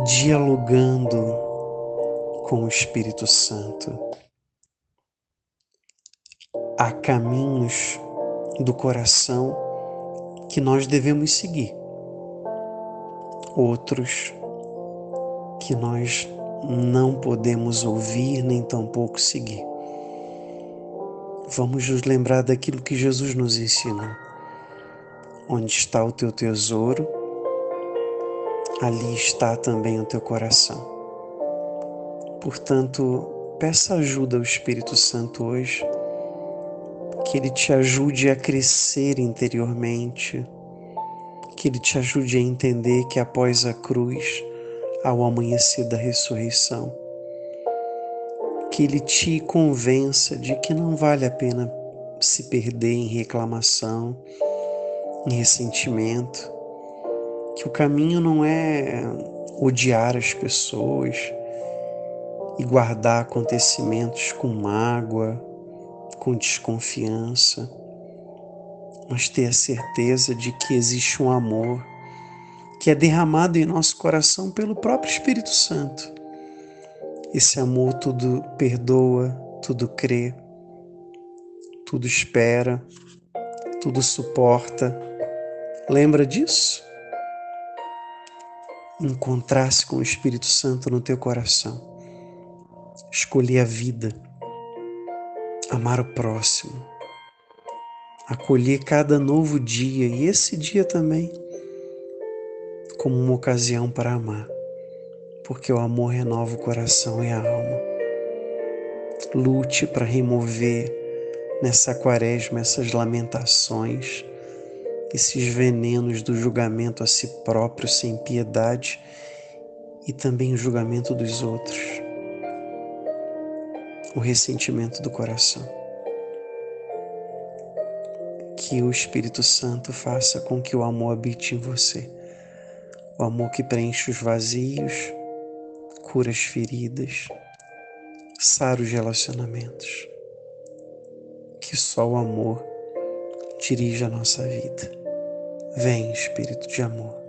dialogando com o Espírito Santo. Há caminhos do coração que nós devemos seguir, outros que nós não podemos ouvir nem tampouco seguir. Vamos nos lembrar daquilo que Jesus nos ensinou. Onde está o teu tesouro, ali está também o teu coração. Portanto, peça ajuda ao Espírito Santo hoje, que ele te ajude a crescer interiormente, que ele te ajude a entender que após a cruz, ao amanhecer da ressurreição, que ele te convença de que não vale a pena se perder em reclamação, em ressentimento, que o caminho não é odiar as pessoas e guardar acontecimentos com mágoa, com desconfiança, mas ter a certeza de que existe um amor que é derramado em nosso coração pelo próprio Espírito Santo. Esse amor tudo perdoa, tudo crê, tudo espera, tudo suporta. Lembra disso? Encontrar-se com o Espírito Santo no teu coração. Escolher a vida, amar o próximo, acolher cada novo dia e esse dia também como uma ocasião para amar, porque o amor renova o coração e a alma. Lute para remover nessa quaresma essas lamentações, esses venenos do julgamento a si próprio sem piedade e também o julgamento dos outros, o ressentimento do coração. Que o Espírito Santo faça com que o amor habite em você o amor que preenche os vazios, cura as feridas, sara os relacionamentos. Que só o amor dirija a nossa vida. Vem, Espírito de amor.